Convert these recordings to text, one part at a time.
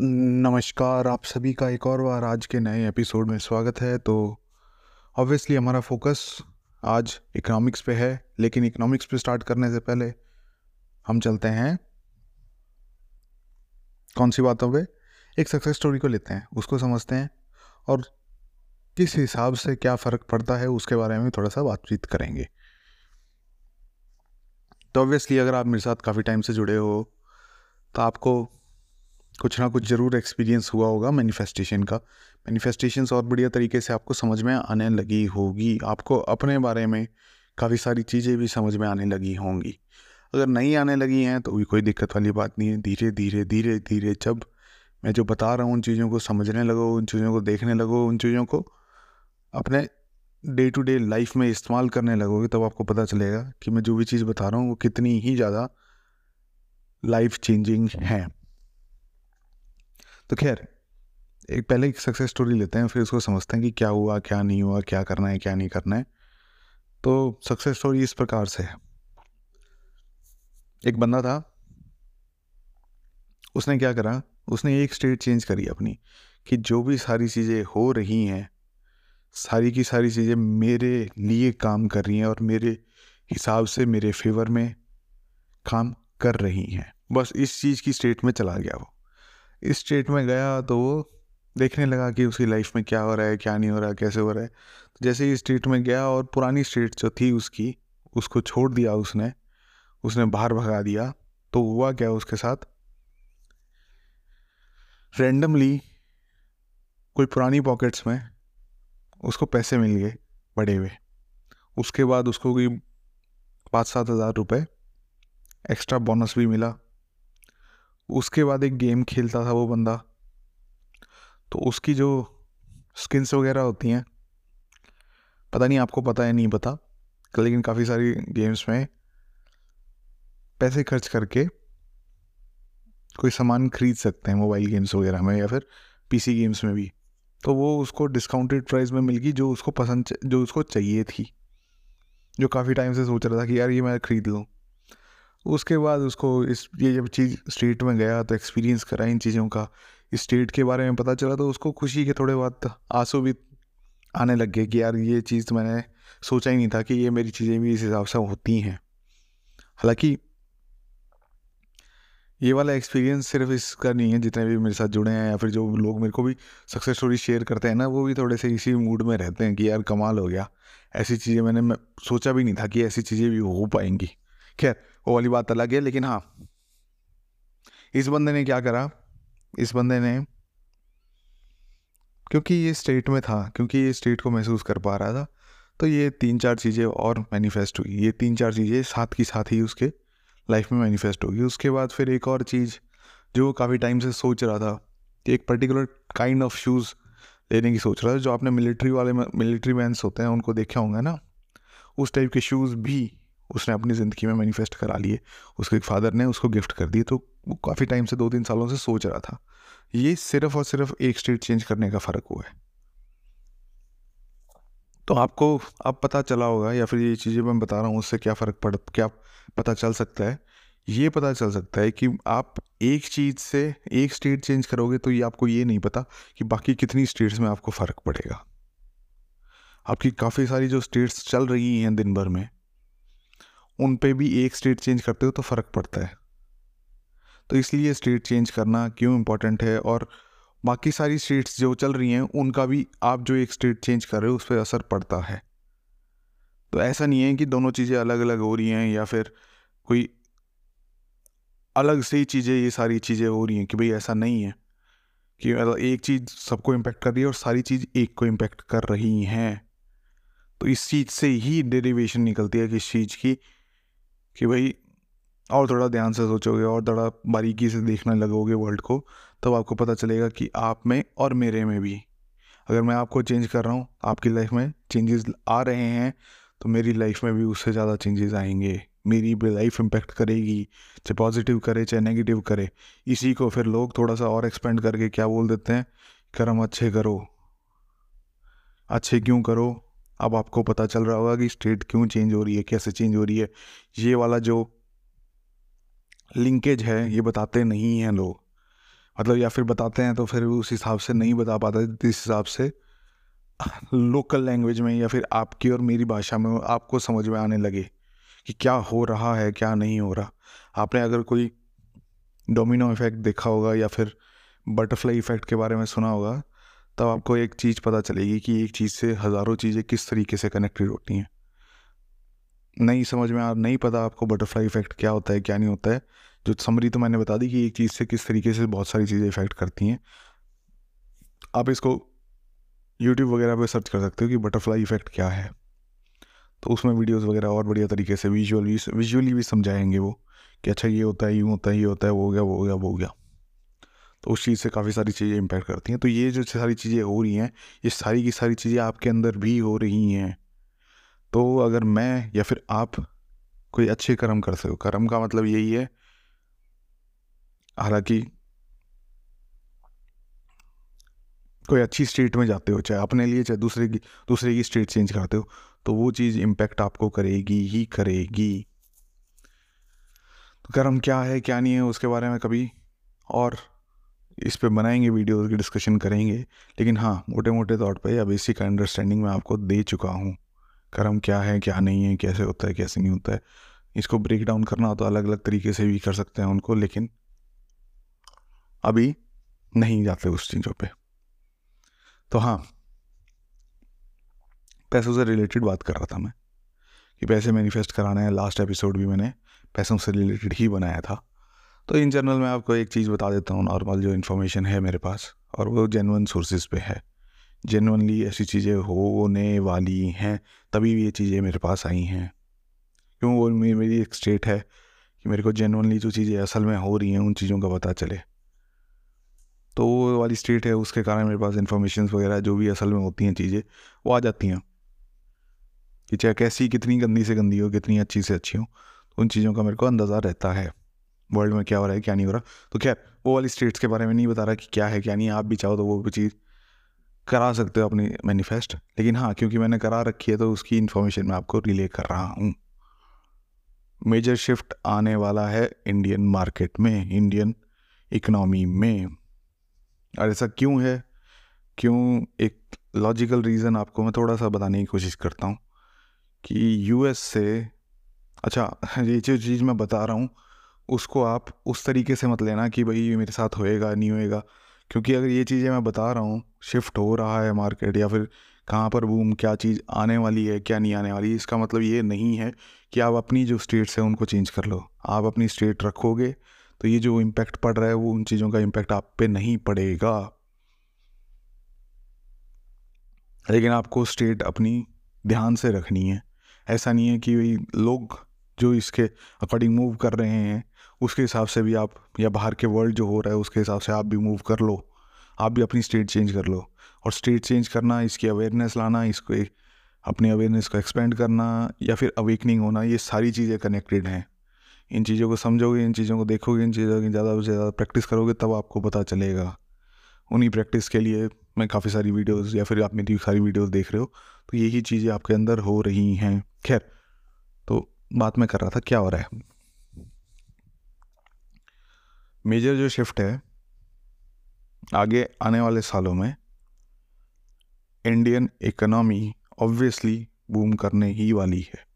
नमस्कार, आप सभी का एक और बार आज के नए एपिसोड में स्वागत है। तो ऑब्वियसली हमारा फोकस आज इकोनॉमिक्स पे है, लेकिन इकोनॉमिक्स पे स्टार्ट करने से पहले हम चलते हैं कौन सी बातों पे? एक सक्सेस स्टोरी को लेते हैं, उसको समझते हैं और किस हिसाब से क्या फ़र्क पड़ता है उसके बारे में थोड़ा सा बातचीत करेंगे। तो ऑब्वियसली अगर आप मेरे साथ काफ़ी टाइम से जुड़े हो तो आपको कुछ ना कुछ ज़रूर एक्सपीरियंस हुआ होगा मैनिफेस्टेशन का। मैनिफेस्टेशंस और बढ़िया तरीके से आपको समझ में आने लगी होगी। आपको अपने बारे में काफ़ी सारी चीज़ें भी समझ में आने लगी होंगी। अगर नहीं आने लगी हैं तो भी कोई दिक्कत वाली बात नहीं है। धीरे धीरे धीरे धीरे जब मैं जो बता रहा हूँ उन चीज़ों को समझने लगो, उन चीज़ों को देखने लगो, उन चीज़ों को अपने डे टू डे लाइफ में इस्तेमाल करने लगोगे, तब आपको पता चलेगा कि मैं जो भी चीज़ बता रहा हूँ, वो कितनी ही ज़्यादा लाइफ चेंजिंग है। तो खैर, एक पहले एक सक्सेस स्टोरी लेते हैं, फिर उसको समझते हैं कि क्या हुआ, क्या नहीं हुआ, क्या करना है, क्या नहीं करना है। तो सक्सेस स्टोरी इस प्रकार से है। एक बंदा था, उसने क्या करा, उसने एक स्टेट चेंज करी अपनी, कि जो भी सारी चीज़ें हो रही हैं, सारी की सारी चीज़ें मेरे लिए काम कर रही हैं और मेरे हिसाब से मेरे फेवर में काम कर रही हैं। बस इस चीज़ की स्टेट में चला गया वो। स्टेट में गया तो वो देखने लगा कि उसकी लाइफ में क्या हो रहा है, क्या नहीं हो रहा है कैसे हो रहा है। तो जैसे ही स्टेट में गया और पुरानी स्टेट जो थी उसकी, उसको छोड़ दिया उसने उसने बाहर भगा दिया तो हुआ क्या उसके साथ? रेंडमली कोई पुरानी पॉकेट्स में उसको पैसे मिल गए बड़े हुए। उसके बाद उसको कोई पाँच सात हज़ार रुपये एक्स्ट्रा बोनस भी मिला। उसके बाद एक गेम खेलता था वो बंदा। तो उसकी जो स्किन्स वगैरह होती हैं, पता नहीं आपको पता है, नहीं पता, लेकिन काफ़ी सारी गेम्स में पैसे खर्च करके कोई सामान खरीद सकते हैं मोबाइल गेम्स वगैरह में या फिर पीसी गेम्स में भी। तो वो उसको डिस्काउंटेड प्राइस में मिल गई जो उसको पसंद जो उसको चाहिए थी। जो काफ़ी टाइम से सोच रहा था कि यार ये मैं ख़रीद लूँ। उसके बाद उसको इस, ये जब चीज़ स्टेट में गया तो एक्सपीरियंस करा इन चीज़ों का। स्टेट के बारे में पता चला तो उसको खुशी के थोड़े बाद आँसू भी आने लग गए कि यार ये चीज़ तो मैंने सोचा ही नहीं था कि ये मेरी चीज़ें भी इस हिसाब से होती हैं। हालाँकि ये वाला एक्सपीरियंस सिर्फ़ इसका नहीं है, जितने भी मेरे साथ जुड़े हैं या फिर जो लोग मेरे को भी सक्सेस स्टोरी शेयर करते हैं ना, वो भी थोड़े से इसी मूड में रहते हैं कि यार कमाल हो गया। ऐसी चीज़ें मैंने, मैं सोचा भी नहीं था कि ऐसी चीज़ें भी हो पाएँगी। खैर वो वाली बात अलग है, लेकिन हाँ। इस बंदे ने क्या करा? इस बंदे ने, क्योंकि ये स्टेट में था, क्योंकि ये स्टेट को महसूस कर पा रहा था तो ये तीन चार चीज़ें और मैनिफेस्ट हुई। ये तीन चार चीज़ें साथ की साथ ही उसके लाइफ में मैनिफेस्ट होगी। उसके बाद फिर एक और चीज़ जो काफ़ी टाइम से सोच रहा था, कि एक पर्टिकुलर काइंड ऑफ़ शूज़ लेने की सोच रहा था, जो आपने मिलिट्री वाले मिलिट्री मैंस होते हैं, उनको देखा होंगे ना? उस टाइप के शूज़ भी उसने अपनी ज़िंदगी में मैनिफेस्ट करा लिए उसके फादर ने उसको गिफ्ट कर दिए तो वो काफ़ी टाइम से दो तीन सालों से सोच रहा था। ये सिर्फ़ और सिर्फ़ एक स्टेट चेंज करने का फ़र्क हुआ है। तो आपको, अब पता चला होगा या फिर ये चीज़ें मैं बता रहा हूँ, उससे क्या फ़र्क पड़, क्या पता चल सकता है। ये पता चल सकता है कि आप एक चीज़ से एक स्टेट चेंज करोगे तो ये आपको ये नहीं पता कि बाकी कितनी स्टेट्स में आपको फ़र्क पड़ेगा। आपकी काफ़ी सारी जो स्टेट्स चल रही हैं दिन भर में उन पे भी एक स्टेट चेंज करते हो तो फ़र्क पड़ता है। तो इसलिए स्टेट चेंज करना क्यों इम्पोर्टेंट है और बाकी सारी स्टेट्स जो चल रही हैं, उनका भी आप जो एक स्टेट चेंज कर रहे हो, उस पर असर पड़ता है। तो ऐसा नहीं है कि दोनों चीज़ें अलग अलग हो रही हैं या फिर कोई अलग से ही चीज़ें, ये सारी चीज़ें हो रही हैं कि भाई ऐसा नहीं है कि मतलब एक चीज़ सबको इम्पेक्ट कर रही है और सारी चीज़ एक को इम्पेक्ट कर रही हैं। तो इस चीज़ से ही डेरिवेशन निकलती है किस चीज़ की कि भाई, और थोड़ा ध्यान से सोचोगे और थोड़ा बारीकी से देखने लगोगे वर्ल्ड को, तब आपको पता चलेगा कि आप में और मेरे में भी। अगर मैं आपको चेंज कर रहा हूँ, आपकी लाइफ में चेंजेस आ रहे हैं तो मेरी लाइफ में भी उससे ज़्यादा चेंजेस आएँगे। मेरी भी लाइफ इम्पेक्ट करेगी, चाहे पॉजिटिव करे, चाहे नेगेटिव करे। इसी को फिर लोग थोड़ा सा और एक्सपेंड करके क्या बोल देते हैं? कर्म अच्छे करो। अच्छे क्यों करो? अब आपको पता चल रहा होगा कि स्टेट क्यों चेंज हो रही है, कैसे चेंज हो रही है। ये वाला जो लिंकेज है, ये बताते नहीं हैं लोग। मतलब या फिर बताते हैं तो फिर उस हिसाब से नहीं बता पाते, जिस हिसाब से लोकल लैंग्वेज में या फिर आपकी और मेरी भाषा में आपको समझ में आने लगे कि क्या हो रहा है, क्या नहीं हो रहा। आपने अगर कोई डोमिनो इफ़ेक्ट देखा होगा या फिर बटरफ्लाई इफ़ेक्ट के बारे में सुना होगा तब आपको एक चीज़ पता चलेगी कि एक चीज़ से हज़ारों चीज़ें किस तरीके से कनेक्टेड होती हैं। नहीं समझ में आ, नहीं पता आपको बटरफ्लाई इफ़ेक्ट क्या होता है, क्या नहीं होता है। जो समरी तो मैंने बता दी कि एक चीज़ से किस तरीके से बहुत सारी चीज़ें इफ़ेक्ट करती हैं। आप इसको यूट्यूब वगैरह पे सर्च कर सकते हो कि बटरफ्लाई इफ़ेक्ट क्या है। तो उसमें वीडियोस वगैरह और बढ़िया तरीके से विजुअली विजुअली भी समझाएँगे वो कि अच्छा ये होता है, यूँ होता है, ये होता है, वो हो गया, वो हो गया, वो हो गया। तो उस चीज़ से काफ़ी सारी चीज़ें इम्पैक्ट करती हैं। तो ये जो सारी चीज़ें हो रही हैं, ये सारी की सारी चीज़ें आपके अंदर भी हो रही हैं। तो अगर मैं या फिर आप कोई अच्छे कर्म कर सको, कर्म का मतलब यही है, हालाँकि कोई अच्छी स्टेट में जाते हो, चाहे अपने लिए, चाहे दूसरे की दूसरे की स्टेट चेंज करते हो तो वो चीज़ इम्पेक्ट आपको करेगी ही करेगी। तो कर्म क्या है, क्या नहीं है, उसके बारे में कभी और इस पर बनाएँगे वीडियो की डिस्कशन करेंगे। लेकिन हाँ मोटे मोटे तौर पे या बेसिक अंडरस्टैंडिंग मैं आपको दे चुका हूँ। कर्म क्या है, क्या नहीं है, कैसे होता है, कैसे नहीं होता है। इसको ब्रेक डाउन करना हो तो अलग अलग तरीके से भी कर सकते हैं उनको, लेकिन अभी नहीं जाते उस चीज़ों पे। तो हाँ पैसों से रिलेटेड बात कर रहा था मैं, कि पैसे मैनिफेस्ट कराना है। लास्ट एपिसोड भी मैंने पैसों से रिलेटेड ही बनाया था। तो इन जनरल मैं आपको एक चीज़ बता देता हूँ नॉर्मल जो इन्फॉर्मेशन है मेरे पास, और वो जेनवन सोर्सेज पे है। जेनवनली ऐसी चीज़ें होने वाली हैं, तभी ये चीज़ें मेरे पास आई हैं। क्यों? वो मेरी एक स्टेट है कि मेरे को जेनवनली जो चीज़ें असल में हो रही हैं, उन चीज़ों का पता चले। तो वो वाली स्टेट है, उसके कारण मेरे पास इन्फॉर्मेशन वगैरह जो भी असल में होती हैं चीज़ें, वो आ जाती हैं। कि चाहे कैसी, कितनी गंदी से गंदी हो, कितनी अच्छी से अच्छी हो, उन चीज़ों का मेरे को अंदाज़ा रहता है। वर्ल्ड में क्या हो रहा है, क्या नहीं हो रहा। तो खैर, वो वाली स्टेट्स के बारे में नहीं बता रहा कि क्या है, क्या नहीं, आप भी चाहो तो वो भी चीज़ करा सकते हो अपनी मैनिफेस्ट लेकिन हाँ क्योंकि मैंने करा रखी है तो उसकी इन्फॉर्मेशन मैं आपको रिले कर रहा हूँ। मेजर शिफ्ट आने वाला है इंडियन मार्केट में इंडियन इकनॉमी में। और ऐसा क्यों है? क्यों? एक लॉजिकल रीज़न आपको मैं थोड़ा सा बताने की कोशिश करता हूँ कि यूएस से अच्छा ये जो चीज़ मैं बता रहा हूँ उसको आप उस तरीके से मत लेना कि भाई ये मेरे साथ होएगा, नहीं होएगा। क्योंकि अगर ये चीज़ें मैं बता रहा हूँ शिफ्ट हो रहा है मार्केट या फिर कहाँ पर बूम क्या चीज़ आने वाली है, क्या नहीं आने वाली, इसका मतलब ये नहीं है कि आप अपनी जो स्टेट्स हैं उनको चेंज कर लो। आप अपनी स्टेट रखोगे तो ये जो इम्पैक्ट पड़ रहा है, वो उन चीज़ों का इम्पैक्ट आप पे नहीं पड़ेगा। लेकिन आपको स्टेट अपनी ध्यान से रखनी है। ऐसा नहीं है कि लोग जो इसके अकॉर्डिंग मूव कर रहे हैं उसके हिसाब से भी आप, या बाहर के वर्ल्ड जो हो रहा है, उसके हिसाब से आप भी मूव कर लो। आप भी अपनी स्टेट चेंज कर लो। और स्टेट चेंज करना, इसकी अवेयरनेस लाना, इसको अपनी अवेयरनेस को एक्सपेंड करना, या फिर अवेकनिंग होना, ये सारी चीज़ें कनेक्टेड हैं। इन चीज़ों को समझोगे, इन चीज़ों को देखोगे, इन चीज़ों की ज़्यादा से ज़्यादा प्रैक्टिस करोगे, तब आपको पता चलेगा। उन्हीं प्रैक्टिस के लिए मैं काफ़ी सारी वीडियोस या फिर आप मेरी सारी वीडियोस देख रहे हो तो यही चीज़ें आपके अंदर हो रही हैं। खैर तो बात मैं कर रहा था, क्या हो रहा है? मेजर जो शिफ्ट है, आगे आने वाले सालों में इंडियन इकोनॉमी ऑब्वियसली बूम करने ही वाली है।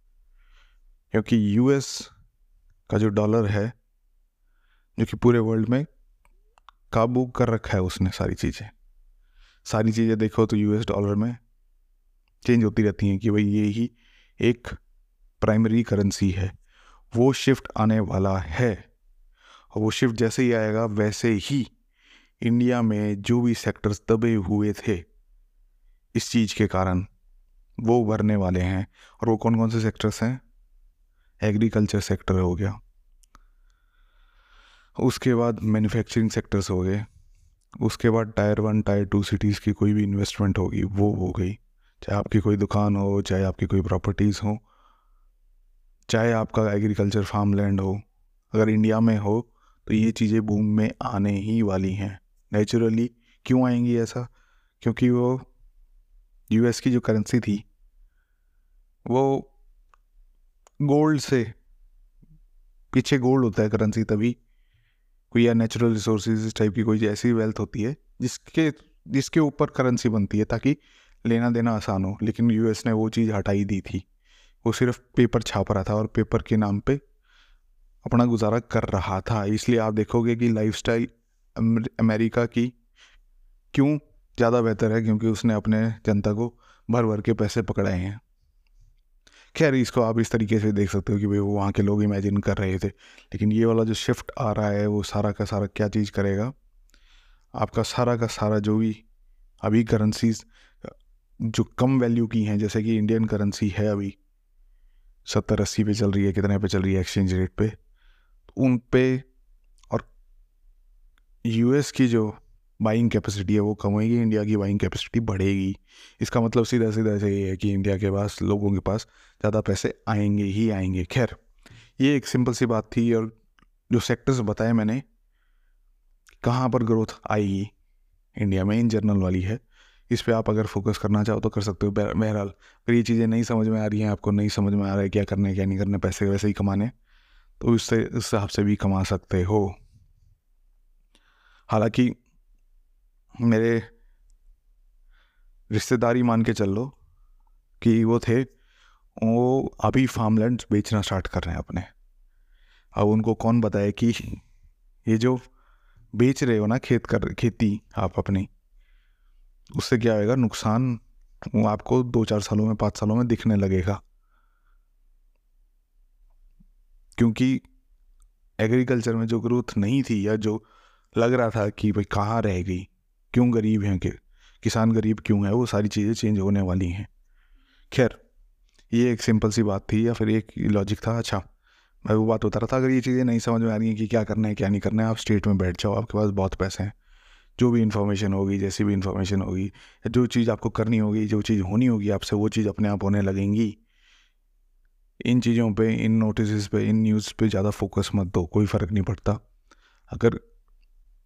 क्योंकि यूएस का जो डॉलर है, जो कि पूरे वर्ल्ड में काबू कर रखा है उसने सारी चीज़ें। सारी चीज़ें देखो तो यूएस डॉलर में चेंज होती रहती हैं कि भाई ये ही एक प्राइमरी करेंसी है, वो शिफ्ट आने वाला है। और वो शिफ्ट जैसे ही आएगा, वैसे ही इंडिया में जो भी सेक्टर्स दबे हुए थे, इस चीज़ के कारण वो उभरने वाले हैं। और वो कौन कौन से सेक्टर्स हैं? एग्रीकल्चर सेक्टर हो गया। उसके बाद मैन्युफैक्चरिंग सेक्टर्स हो गए। उसके बाद tier one tier two cities की कोई भी इन्वेस्टमेंट होगी, वो हो गई। चाहे आपकी कोई दुकान हो, चाहे आपकी कोई प्रॉपर्टीज़ हो, चाहे आपका एग्रीकल्चर फार्म लैंड हो। अगर इंडिया में हो तो ये चीज़ें बूम में आने ही वाली हैं। नेचुरली क्यों आएँगी ऐसा? क्योंकि वो यूएस की जो करेंसी थी, वो गोल्ड से, पीछे गोल्ड होता है करेंसी तभी। कोई या नेचुरल रिसोर्स टाइप की कोई ऐसी वेल्थ होती है, जिसके जिसके ऊपर करेंसी बनती है, ताकि लेना देना आसान हो। लेकिन यूएस ने वो चीज़ हटाई दी थी। वो सिर्फ़ पेपर छाप रहा था और पेपर के नाम पे अपना गुजारा कर रहा था। इसलिए आप देखोगे कि लाइफस्टाइल अमेरिका की क्यों ज़्यादा बेहतर है? क्योंकि उसने अपने जनता को भर भर के पैसे पकड़ाए हैं। खैर, इसको आप इस तरीके से देख सकते हो कि भाई वो वहाँ के लोग इमेजिन कर रहे थे। लेकिन ये वाला जो शिफ्ट आ रहा है, वो सारा का सारा क्या चीज़ करेगा? आपका सारा का सारा जो भी अभी करेंसीज जो कम वैल्यू की हैं, जैसे कि इंडियन करेंसी है अभी, सत्तर अस्सी पे चल रही है, कितने पे चल रही है एक्सचेंज रेट पे? उन पे और यूएस की जो बाइंग कैपेसिटी है, वो कम होगी इंडिया की बाइंग कैपेसिटी बढ़ेगी। इसका मतलब सीधा सीधा ऐसे ये है कि इंडिया के पास, लोगों के पास ज़्यादा पैसे आएँगे ही आएँगे। खैर, ये एक सिंपल सी बात थी और जो सेक्टर्स बताए मैंने, कहाँ पर ग्रोथ आएगी इंडिया में, इन जनरल वाली है। इस पर आप अगर फोकस करना चाहो तो कर सकते हो। बहरहाल अगर ये चीज़ें नहीं समझ में आ रही हैं, आपको नहीं समझ में आ रहा है क्या करना क्या नहीं करना पैसे वैसे ही कमाने तो इससे इस हिसाब से भी कमा सकते हो। हालाँकि मेरे रिश्तेदारी मान के चल लो कि वो थे, वो अभी फार्मलैंड बेचना स्टार्ट कर रहे हैं अपने। अब उनको कौन बताए कि ये जो बेच रहे हो ना खेत कर, खेती आप अपनी, उससे क्या होएगा? नुकसान वो आपको दो चार सालों में, पाँच सालों में दिखने लगेगा। क्योंकि एग्रीकल्चर में जो ग्रोथ नहीं थी या जो लग रहा था कि भाई कहाँ रह गई क्यों गरीब हैं कि, किसान गरीब क्यों है, वो सारी चीज़ें चेंज होने वाली हैं। खैर, ये एक सिंपल सी बात थी या फिर एक लॉजिक था अच्छा मैं वो बात बता रहा था, अगर ये चीज़ें नहीं समझ में आ रही हैं कि क्या करना है, क्या नहीं करना है, आप स्टेट में बैठ जाओ, आपके पास बहुत पैसे हैं। जो भी इन्फॉर्मेशन होगी, जैसी भी इन्फॉर्मेशन होगी, जो चीज़ आपको करनी होगी, जो चीज़ होनी होगी आपसे, वो चीज़ अपने आप होने लगेंगी। इन चीज़ों पे, इन नोटिस पे, इन न्यूज़ पे ज़्यादा फोकस मत दो, कोई फ़र्क नहीं पड़ता। अगर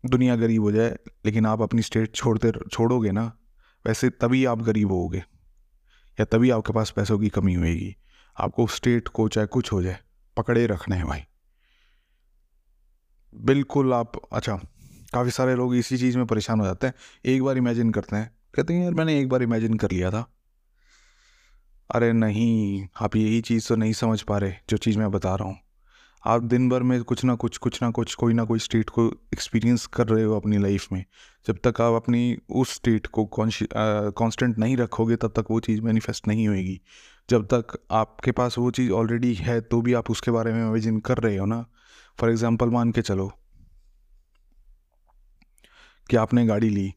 दुनिया गरीब हो जाए, लेकिन आप अपनी स्टेट छोड़ते छोड़ोगे ना, वैसे तभी आप गरीब होगे या तभी आपके पास पैसों की कमी होएगी। आपको स्टेट को, चाहे कुछ हो जाए, पकड़े रखने हैं भाई। बिल्कुल आप अच्छा काफ़ी सारे लोग इसी चीज़ में परेशान हो जाते हैं। एक बार इमेजिन करते हैं, कहते हैं, यार मैंने एक बार इमेजिन कर लिया था। अरे नहीं, आप यही चीज़ तो नहीं समझ पा रहे जो चीज़ मैं बता रहा हूँ। आप दिन भर में कुछ ना कुछ कुछ ना कुछ, कोई ना कोई स्टेट को एक्सपीरियंस कर रहे हो अपनी लाइफ में। जब तक आप अपनी उस स्टेट को कांस्टेंट नहीं रखोगे, तब तक वो चीज़ मैनिफेस्ट नहीं होएगी। जब तक आपके पास वो चीज़ ऑलरेडी है तो भी आप उसके बारे में इमेजिन कर रहे हो ना। फॉर एग्ज़ाम्पल मान के चलो कि आपने गाड़ी ली,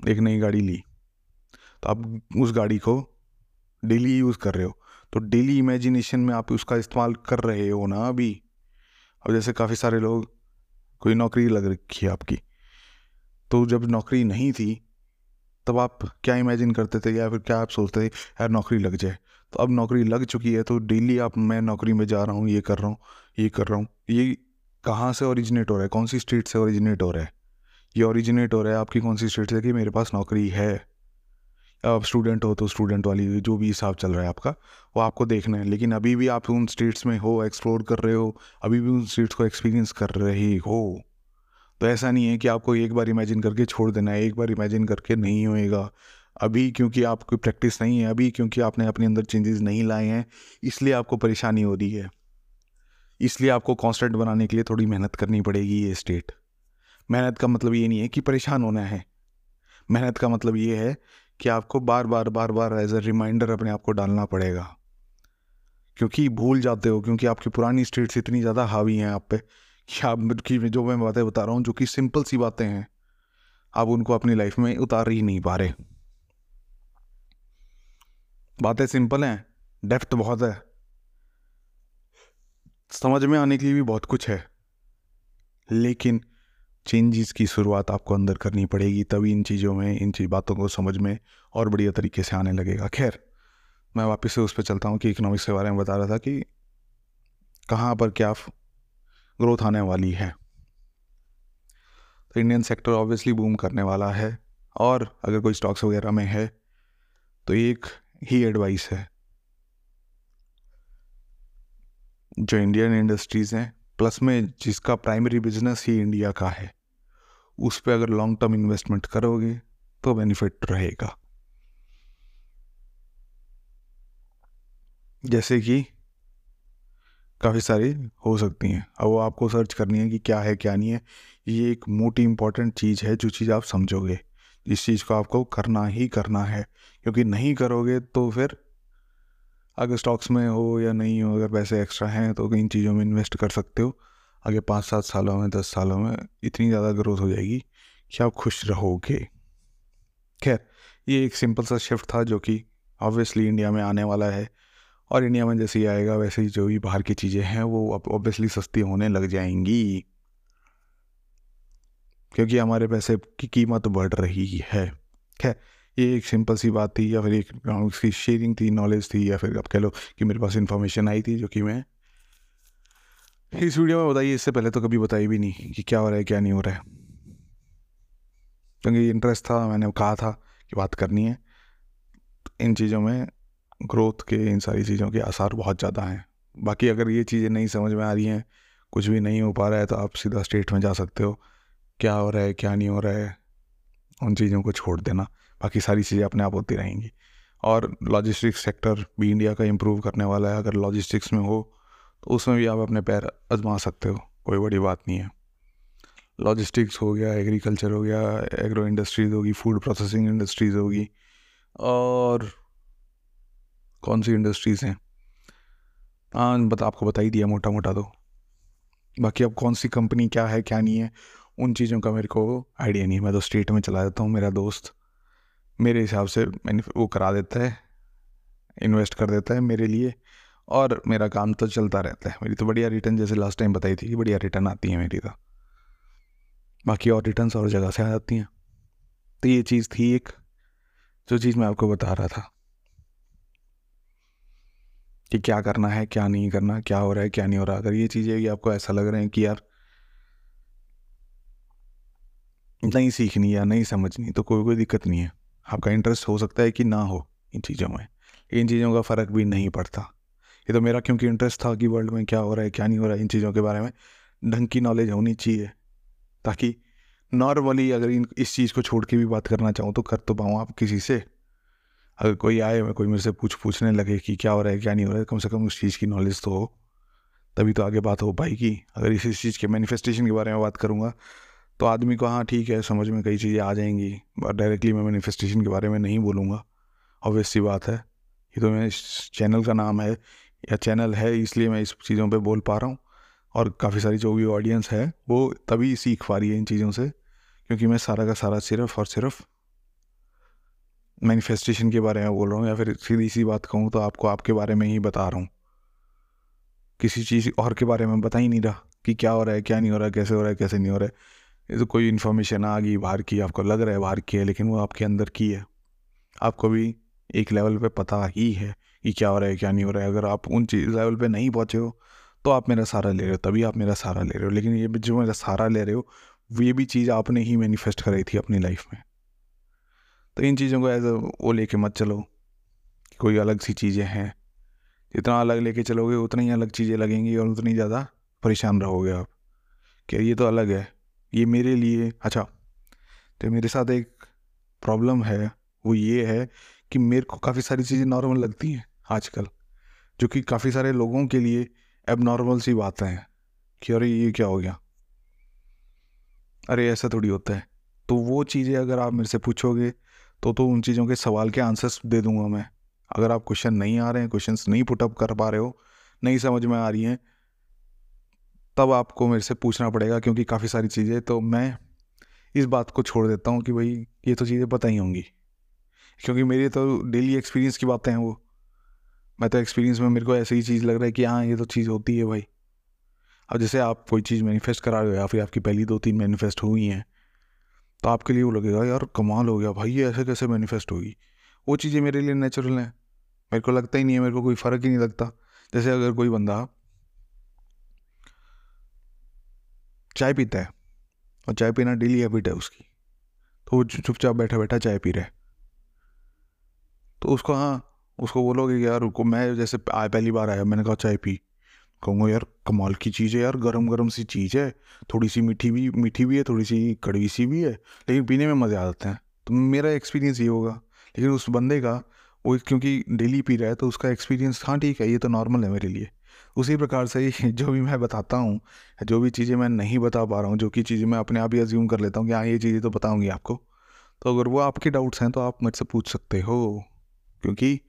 एक नई गाड़ी ली। तो आप उस गाड़ी को डेली यूज़ कर रहे हो। तो डेली इमेजिनेशन में आप उसका इस्तेमाल कर रहे हो ना अभी? अब जैसे काफ़ी सारे लोग, कोई नौकरी लग रखी है आपकी तो जब नौकरी नहीं थी, तब आप क्या इमेजिन करते थे या फिर क्या आप सोचते थे, यार, नौकरी लग जाए। तो अब नौकरी लग चुकी है तो डेली आप, मैं नौकरी में जा रहा हूँ, ये कर रहा हूँ, ये कर रहा हूँ। ये कहाँ से ओरिजिनेट हो रहा है? कौन सी स्टेट से ओरिजिनेट हो रहा है? ये ओरिजिनेट हो रहा है आपकी कौन सी स्टेट से कि मेरे पास नौकरी है? स्टूडेंट हो तो स्टूडेंट वाली, जो भी हिसाब चल रहा है आपका, वो आपको देखना है। लेकिन अभी भी आप उन स्टेट्स में हो एक्सप्लोर कर रहे हो, अभी भी उन स्टेट्स को एक्सपीरियंस कर रहे हो तो ऐसा नहीं है कि आपको एक बार इमेजिन करके छोड़ देना है, एक बार इमेजिन करके नहीं होएगा। अभी क्योंकि आपकी प्रैक्टिस नहीं है, अभी क्योंकि आपने अपने अंदर चेंजेस नहीं लाए हैं, इसलिए आपको परेशानी हो रही है। इसलिए आपको कॉन्स्टेंट बनाने के लिए थोड़ी मेहनत करनी पड़ेगी ये स्टेट मेहनत का मतलब ये नहीं है कि परेशान होना है। मेहनत का मतलब ये है कि आपको बार बार बार बार एज अ रिमाइंडर अपने आप को डालना पड़ेगा। क्योंकि भूल जाते हो, क्योंकि आपकी पुरानी स्टेट्स इतनी ज़्यादा हावी हैं आप पे कि आप की जो मैं बातें बता रहा हूँ, जो कि सिंपल सी बातें हैं, आप उनको अपनी लाइफ में उतार ही नहीं पा रहे। बातें सिंपल हैं डेप्थ बहुत है। समझ में आने के लिए भी बहुत कुछ है। लेकिन चेंजेस की शुरुआत आपको अंदर करनी पड़ेगी, तभी इन चीज़ों में, इन चीज़ बातों को समझ में और बढ़िया तरीके से आने लगेगा। खैर, मैं वापस से उस पर चलता हूँ कि इकोनॉमिक्स के बारे में बता रहा था कि कहाँ पर क्या ग्रोथ आने वाली है। तो इंडियन सेक्टर ऑब्वियसली बूम करने वाला है और अगर कोई स्टॉक्स वगैरह में है तो एक ही एडवाइस है। जो इंडियन इंडस्ट्रीज़ हैं प्लस में जिसका प्राइमरी बिज़नेस ही इंडिया का है। उस पर अगर लॉन्ग टर्म इन्वेस्टमेंट करोगे तो बेनिफिट रहेगा। जैसे कि काफ़ी सारी हो सकती हैं। अब वो आपको सर्च करनी है कि क्या है, क्या नहीं है, ये एक मोटी इंपॉर्टेंट चीज़ है जो चीज़ आप समझोगे। इस चीज़ को आपको करना ही करना है, क्योंकि नहीं करोगे तो फिर अगर स्टॉक्स में हो या नहीं हो, अगर पैसे एक्स्ट्रा हैं तो इन चीज़ों में इन्वेस्ट कर सकते हो। आगे पाँच सात सालों में, दस सालों में इतनी ज़्यादा ग्रोथ हो जाएगी कि आप खुश रहोगे। खैर, ये एक सिंपल सा शिफ्ट था जो कि ऑब्वियसली इंडिया में आने वाला है और इंडिया में जैसे ही आएगा, वैसे ही जो भी बाहर की चीज़ें हैं, वो ऑब्वियसली सस्ती होने लग जाएँगी। क्योंकि हमारे पैसे की कीमत बढ़ रही है। खैर, ये एक सिंपल सी बात थी या फिर एक, उसकी शेयरिंग थी नॉलेज थी या फिर आप कह लो कि मेरे पास इन्फॉर्मेशन आई थी जो कि मैं इस वीडियो में बताइए, इससे पहले तो कभी बताई भी नहीं कि क्या हो रहा है, क्या नहीं हो रहा है। क्योंकि इंटरेस्ट था, मैंने कहा था कि बात करनी है। इन चीज़ों में ग्रोथ के, इन सारी चीज़ों के आसार बहुत ज़्यादा हैं। बाकी अगर ये चीज़ें नहीं समझ में आ रही हैं, कुछ भी नहीं हो पा रहा है तो आप सीधा स्टेट में जा सकते हो। क्या हो रहा है, क्या नहीं हो रहा है, उन चीज़ों को छोड़ देना। बाकी सारी चीज़ें अपने आप होती रहेंगी। और लॉजिस्टिक्स सेक्टर भी इंडिया का इम्प्रूव करने वाला है। अगर लॉजिस्टिक्स में हो तो उसमें भी आप अपने पैर आजमा सकते हो, कोई बड़ी बात नहीं है। लॉजिस्टिक्स हो गया एग्रीकल्चर हो गया एग्रो इंडस्ट्रीज़ होगी फ़ूड प्रोसेसिंग इंडस्ट्रीज़ होगी, और कौन सी इंडस्ट्रीज़ हैं? हाँ बता, आपको बता ही दिया मोटा मोटा तो। बाकी अब कौन सी कंपनी क्या है, क्या नहीं है, उन चीज़ों का मेरे को आइडिया नहीं है। मैं तो स्टेट में चला जाता हूँ, मेरा दोस्त मेरे हिसाब से मैंने वो करा देता है इन्वेस्ट कर देता है मेरे लिए। और मेरा काम तो चलता रहता है। मेरी तो बढ़िया रिटर्न जैसे लास्ट टाइम बताई थी कि बढ़िया रिटर्न आती है मेरी तो। बाकी और रिटर्न और जगह से आ जाती हैं। तो ये चीज़ थी एक, जो चीज़ मैं आपको बता रहा था। कि क्या करना है, क्या नहीं करना, क्या हो रहा है, क्या नहीं हो रहा। अगर ये चीज़ें भी आपको ऐसा लग रहा है कि यार नहीं सीखनी या नहीं समझनी तो कोई कोई दिक्कत नहीं है। आपका इंटरेस्ट हो सकता है कि ना हो इन चीज़ों में। इन चीज़ों का फ़र्क भी नहीं पड़ता। ये तो मेरा क्योंकि इंटरेस्ट था कि वर्ल्ड में क्या हो रहा है, क्या नहीं हो रहा है, इन चीज़ों के बारे में। ढंग की नॉलेज होनी चाहिए, ताकि नॉर्मली अगर इन, इस चीज़ को छोड़ के भी बात करना चाहूँ तो कर तो पाऊँ आप किसी से। अगर कोई आए मैं कोई मेरे से पूछ, पूछने लगे कि क्या हो रहा है, क्या नहीं हो रहा है, कम से कम उस चीज़ की नॉलेज तो हो। तभी तो आगे बात हो पाएगी। अगर इस चीज़ के मैनिफेस्टेशन के बारे में बात करूँगा तो आदमी को हाँ ठीक है, समझ में कई चीज़ें आ जाएँगी बट डायरेक्टली मैं मैनिफेस्टेशन के बारे में नहीं बोलूँगा। ऑब्वियस सी बात है। ये तो मेरे चैनल का नाम है या चैनल है, इसलिए मैं इस चीज़ों पे बोल पा रहा हूँ। और काफ़ी सारी जो भी ऑडियंस है, वो तभी सीख पा रही है इन चीज़ों से, क्योंकि मैं सारा का सारा सिर्फ़ और सिर्फ़ मैनिफेस्टेशन के बारे में बोल रहा हूँ, या फिर सीधी सी बात कहूँ तो आपको आपके बारे में ही बता रहा हूँ। किसी चीज़ और के बारे में बता ही नहीं रहा कि क्या हो रहा है, क्या नहीं हो रहा है कैसे हो रहा है, कैसे नहीं हो रहा है। तो कोई इन्फॉर्मेशन आ गई, बाहर की आपको लग रहा है बाहर की है, लेकिन वो आपके अंदर की है। आपको भी एक लेवल पे पता ही है। कि क्या हो रहा है, क्या नहीं हो रहा है। अगर आप उन चीज़ लेवल पे नहीं पहुँचे हो तो आप मेरा सहारा ले रहे हो, तभी आप मेरा सहारा ले रहे हो। लेकिन ये जो मेरा सहारा ले रहे हो, ये भी चीज़ आपने ही मैनिफेस्ट कराई थी अपनी लाइफ में। तो इन चीज़ों को एज वो लेके मत चलो कि कोई अलग सी चीज़ें हैं। जितना अलग लेके चलोगे, उतना ही अलग चीज़ें लगेंगी और उतनी ज़्यादा परेशान रहोगे आप कि ये तो अलग है, ये मेरे लिए। अच्छा तो मेरे साथ एक प्रॉब्लम है, वो ये है कि मेरे को काफ़ी सारी चीज़ें नॉर्मल लगती हैं। आजकल, जो कि काफ़ी सारे लोगों के लिए एबनॉर्मल सी बातें हैं कि अरे ये क्या हो गया? अरे ऐसा थोड़ी होता है। तो वो चीज़ें अगर आप मेरे से पूछोगे तो तो उन चीज़ों के सवाल के आंसर्स दे दूँगा मैं। अगर आप क्वेश्चन नहीं आ रहे हैं क्वेश्चंस नहीं पुटअप कर पा रहे हो, नहीं समझ में आ रही हैं, तब आपको मेरे से पूछना पड़ेगा क्योंकि काफ़ी सारी चीज़ें तो मैं इस बात को छोड़ देता हूँ कि भाई, ये तो चीज़ें पता ही होंगी। क्योंकि मेरी तो डेली एक्सपीरियंस की बातें हैं वो। मैं तो एक्सपीरियंस में मेरे को ऐसी ही चीज़ लग रहा है कि हाँ ये तो चीज़ होती है भाई। अब जैसे आप कोई चीज़ मैनिफेस्ट करा रहे हो या फिर आपकी पहली दो तीन मैनिफेस्ट हुई हैं तो आपके लिए वो लगेगा, यार, कमाल हो गया भाई, ये ऐसे कैसे मैनिफेस्ट होगी? वो चीज़ें मेरे लिए नेचुरल हैं। मेरे को लगता ही नहीं है, मेरे को कोई फ़र्क ही नहीं लगता। जैसे अगर कोई बंदा चाय पीता है और चाय पीना डेली हैबिट है उसकी तो वो चुपचाप बैठा बैठा चाय पी रहा है। तो उसको हाँ उसको बोलोगे यार को मैं जैसे आए पहली बार आया, मैंने कहा चाय पी। कहूँगा, यार, कमाल की चीज़ है यार गरम गरम सी चीज़ है थोड़ी सी मीठी भी मीठी भी है थोड़ी सी कड़वी सी भी है, लेकिन पीने में मज़े आते हैं। तो मेरा एक्सपीरियंस ये होगा। लेकिन उस बंदे का, वो क्योंकि डेली पी रहा है तो उसका एक्सपीरियंस हाँ ठीक है, ये तो नॉर्मल है मेरे लिए। उसी प्रकार से जो भी मैं बताता हूँ, जो भी चीज़ें मैं नहीं बता पा रहा हूँ, जो कि चीज़ें मैं अपने आप ही अज्यूम कर लेता हूँ कि हाँ ये चीज़ें तो बताऊँगी आपको तो अगर वो आपके डाउट्स हैं तो आप मुझसे पूछ सकते हो, क्योंकि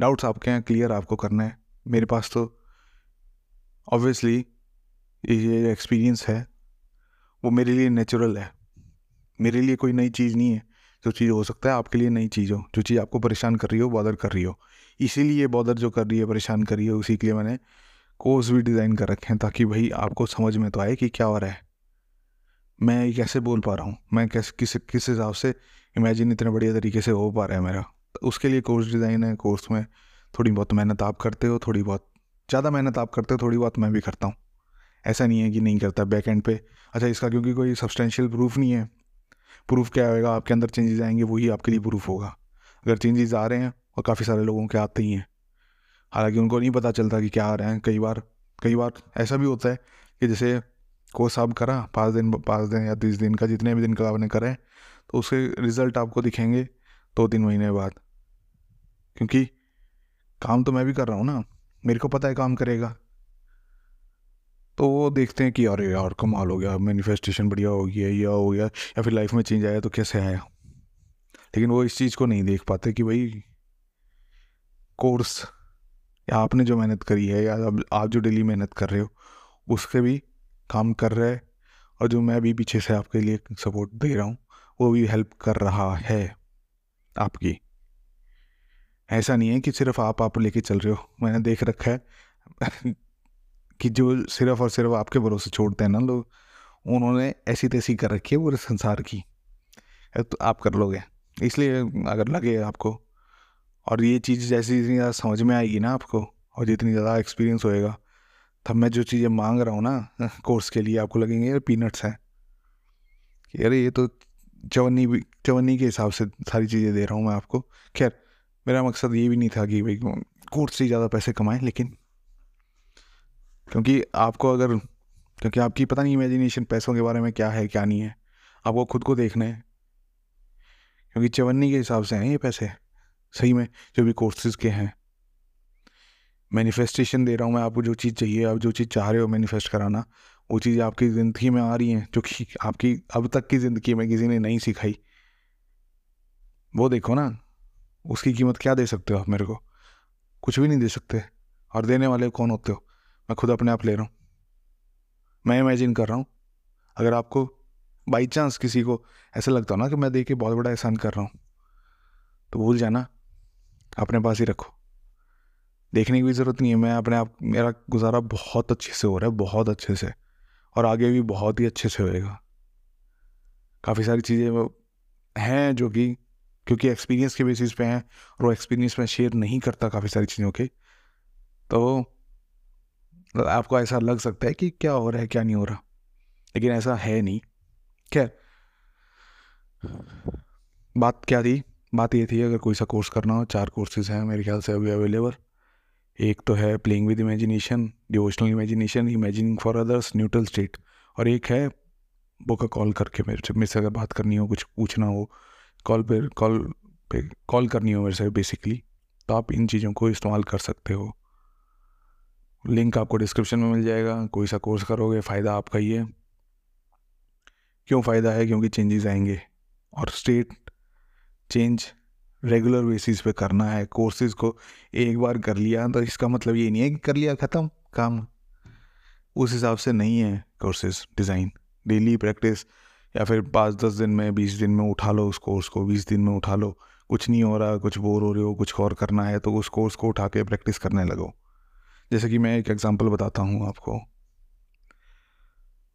डाउट्स आपके यहाँ क्लियर आपको करना है। मेरे पास तो ऑब्वियसली ये एक्सपीरियंस है। वो मेरे लिए नेचुरल है। मेरे लिए कोई नई चीज़ नहीं है। जो चीज़ हो सकता है आपके लिए नई चीज़ हो। जो चीज़ आपको परेशान कर रही हो बॉदर कर रही हो। इसीलिए बॉदर जो कर रही है, परेशान कर रही है, उसी के लिए मैंने कोर्स भी डिज़ाइन कर रखे हैं ताकि भाई आपको समझ में तो आए कि क्या हो रहा है। मैं कैसे बोल पा रहा हूँ? मैं कैसे, किस किस हिसाब से इमेजिन इतने बढ़िया तरीके से हो पा रहा है मेरा? उसके लिए कोर्स डिज़ाइन है कोर्स में थोड़ी बहुत मेहनत आप करते हो, थोड़ी बहुत, ज़्यादा मेहनत आप करते हो, थोड़ी बहुत मैं भी करता हूँ। ऐसा नहीं है कि नहीं करता बैक एंड पे। अच्छा इसका क्योंकि कोई सब्सटेंशियल प्रूफ नहीं है। प्रूफ क्या होगा आपके अंदर चेंजेस आएँगे, वही आपके लिए प्रूफ होगा। अगर चेंजेस आ रहे हैं, और काफ़ी सारे लोगों के आते ही हैं। हालाँकि उनको नहीं पता चलता कि क्या आ रहे हैं। कई बार कई बार ऐसा भी होता है कि जैसे कोर्स आप करा, पाँच दिन पाँच दिन या तीस दिन का, जितने भी दिन का आपने करें तो उसके रिज़ल्ट आपको दिखेंगे। दो तीन महीने बाद। क्योंकि काम तो मैं भी कर रहा हूँ ना। मेरे को पता है काम करेगा। तो वो देखते हैं कि अरे यार कमाल हो गया मैनिफेस्टेशन बढ़िया हो गया, या हो गया, या फिर लाइफ में चेंज आया तो कैसे आया? लेकिन वो इस चीज़ को नहीं देख पाते कि भाई कोर्स या आपने जो मेहनत करी है, या आप जो डेली मेहनत कर रहे हो उसके भी काम कर रहे है, और जो मैं भी पीछे से आपके लिए सपोर्ट दे रहा हूँ, वो भी हेल्प कर रहा है। आपकी। ऐसा नहीं है कि सिर्फ़ आप आप लेके चल रहे हो। मैंने देख रखा है कि जो सिर्फ़ और सिर्फ़ आपके भरोसे छोड़ते हैं ना लोग, उन्होंने ऐसी तैसी कर रखी है पूरे संसार की। तो आप कर लोगे। इसलिए अगर लगे आपको, और ये चीज़ जैसी जितनी ज़्यादा समझ में आएगी ना आपको, और जितनी ज़्यादा एक्सपीरियंस होएगा, तब मैं जो चीज़ें मांग रहा हूँ ना, कोर्स के लिए आपको लगेंगे यार पीनट्स हैं। अरे ये तो चवन्नी भी चवन्नी के हिसाब से सारी चीज़ें दे रहा हूँ मैं आपको। खैर, मेरा मकसद ये भी नहीं था कि भाई कोर्स से ज़्यादा पैसे कमाएँ, लेकिन क्योंकि आपको अगर, क्योंकि आपकी पता नहीं इमेजिनेशन पैसों के बारे में क्या है, क्या नहीं है। आपको खुद को देखना है। क्योंकि चवन्नी के हिसाब से हैं ये पैसे, सही में, जो भी कोर्सेज के हैं। मैनिफेस्टेशन दे रहा हूँ मैं आपको, जो चीज़ चाहिए, आप जो चीज़ चाह रहे हो मैनिफेस्ट कराना, वो चीज़ आपकी ज़िंदगी में आ रही हैं, जो कि आपकी अब तक की ज़िंदगी में किसी ने नहीं सिखाई। वो देखो ना, उसकी कीमत क्या दे सकते हो आप मेरे को? कुछ भी नहीं दे सकते। और देने वाले कौन होते हो? मैं खुद अपने आप ले रहा हूँ। मैं इमेजिन कर रहा हूँ। अगर आपको बाई चांस किसी को ऐसा लगता हो ना कि मैं देख के बहुत बड़ा एहसान कर रहा हूँ तो भूल जाना, अपने पास ही रखो। देखने की भी ज़रूरत नहीं है। मैं अपने आप, मेरा गुजारा बहुत अच्छे से हो रहा है, बहुत अच्छे से। और आगे भी बहुत ही अच्छे से होएगा। काफ़ी सारी चीज़ें हैं जो कि, क्योंकि एक्सपीरियंस के बेसिस पे हैं और वो एक्सपीरियंस मैं शेयर नहीं करता काफ़ी सारी चीज़ों के। तो आपको ऐसा लग सकता है कि क्या हो रहा है, क्या नहीं हो रहा। लेकिन ऐसा है नहीं। खैर, बात क्या थी? बात ये थी, अगर कोई सा कोर्स करना हो, चार कोर्सेज हैं मेरे ख्याल से अभी अवेलेबल एक तो है playing with imagination devotional imagination imagining for others neutral state और एक है बुक कॉल करके मेरे से मेरे से अगर बात करनी हो, कुछ पूछना हो कॉल पे कॉल पे कॉल करनी हो मेरे से बेसिकली तो आप इन चीज़ों को इस्तेमाल कर सकते हो। लिंक आपको डिस्क्रिप्शन में मिल जाएगा, कोई सा कोर्स करोगे, फ़ायदा आपका ही है। क्यों फ़ायदा है? क्योंकि चेंजेस आएँगे। और स्टेट चेंज रेगुलर बेसिस पे करना है कोर्सेज को एक बार कर लिया तो इसका मतलब ये नहीं है कि कर लिया, ख़त्म, काम। उस हिसाब से नहीं है कोर्सेज डिज़ाइन डेली प्रैक्टिस या फिर पाँच, दस दिन में, बीस दिन में उठा लो उस कोर्स को, बीस दिन में उठा लो। कुछ नहीं हो रहा, कुछ बोर हो रहे हो, कुछ और करना है तो उस कोर्स को उठा के प्रैक्टिस करने लगो। जैसे कि मैं एक एग्जांपल बताता हूँ आपको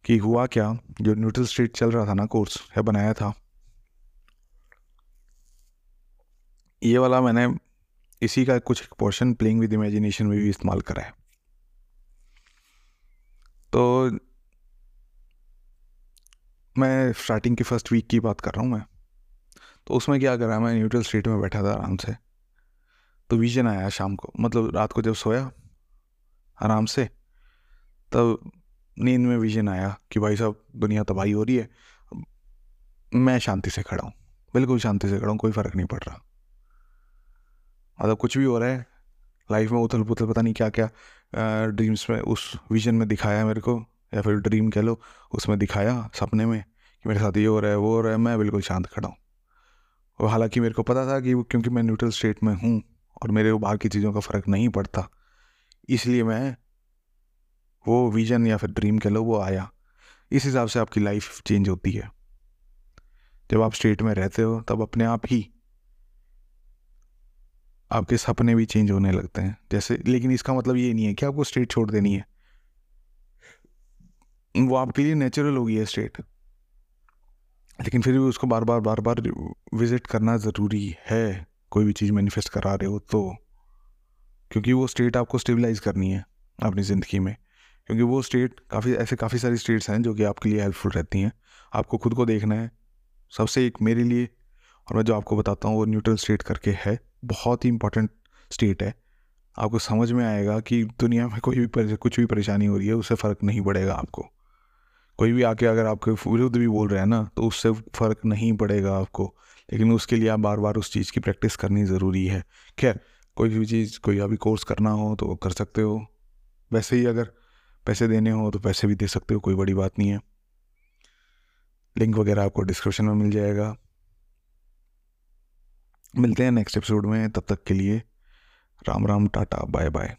कि हुआ क्या? जो न्यूट्रल स्ट्रीट चल रहा था ना कोर्स है, बनाया था। ये वाला मैंने इसी का कुछ पोर्शन प्लेइंग विद इमेजिनेशन में भी इस्तेमाल करा है। तो मैं स्टार्टिंग की फ़र्स्ट वीक की बात कर रहा हूँ मैं। तो उसमें क्या करा मैं न्यूट्रल स्टेट में बैठा था आराम से। तो विजन आया शाम को मतलब रात को जब सोया, आराम से, तब नींद में विजन आया कि भाई साहब, दुनिया तबाही हो रही है मैं शांति से खड़ा हूँ। बिल्कुल शांति से खड़ा हूँ, कोई फ़र्क नहीं पड़ रहा। मतलब कुछ भी हो रहा है लाइफ में उथल पुथल पता नहीं क्या क्या ड्रीम्स में उस विजन में दिखाया मेरे को, या फिर ड्रीम कह लो, उसमें दिखाया सपने में कि मेरे साथ ये हो रहा है, वो हो रहा है, मैं बिल्कुल शांत खड़ा हूँ। और हालाँकि मेरे को पता था कि क्योंकि मैं न्यूट्रल स्टेट में हूँ और मेरे को बाहर की चीज़ों का फ़र्क नहीं पड़ता, इसलिए मैं वो विजन या फिर ड्रीम कह लो, वो आया। इस हिसाब से आपकी लाइफ चेंज होती है। जब आप स्टेट में रहते हो, तब अपने आप ही आपके सपने भी चेंज होने लगते हैं। जैसे, लेकिन इसका मतलब ये नहीं है कि आपको स्टेट छोड़ देनी है। वो आपके लिए नेचुरल होगी है स्टेट लेकिन फिर भी उसको बार बार बार बार विज़िट करना ज़रूरी है। कोई भी चीज़ मैनिफेस्ट करा रहे हो तो। क्योंकि वो स्टेट आपको स्टेबलाइज करनी है अपनी ज़िंदगी में। क्योंकि वो स्टेट काफ़ी, ऐसे काफ़ी सारी स्टेट्स हैं जो कि आपके लिए हेल्पफुल रहती हैं। आपको खुद को देखना है। सबसे एक मेरे लिए और मैं जो आपको बताता हूँ, वो न्यूट्रल स्टेट करके है, बहुत ही इंपॉर्टेंट स्टेट है। आपको समझ में आएगा कि दुनिया में कोई भी कुछ भी परेशानी हो रही है, उससे फ़र्क नहीं पड़ेगा आपको। कोई भी आके अगर आपके विरुद्ध भी बोल रहा है ना तो उससे फ़र्क नहीं पड़ेगा आपको। लेकिन उसके लिए आप बार बार उस चीज़ की प्रैक्टिस करनी ज़रूरी है। खैर, कोई भी चीज़, कोई अभी कोर्स करना हो तो कर सकते हो। वैसे ही अगर पैसे देने हो तो पैसे भी दे सकते हो, कोई बड़ी बात नहीं है। लिंक वगैरह आपको डिस्क्रिप्शन में मिल जाएगा। मिलते हैं नेक्स्ट एपिसोड में तब तक के लिए Ram Ram tata bye bye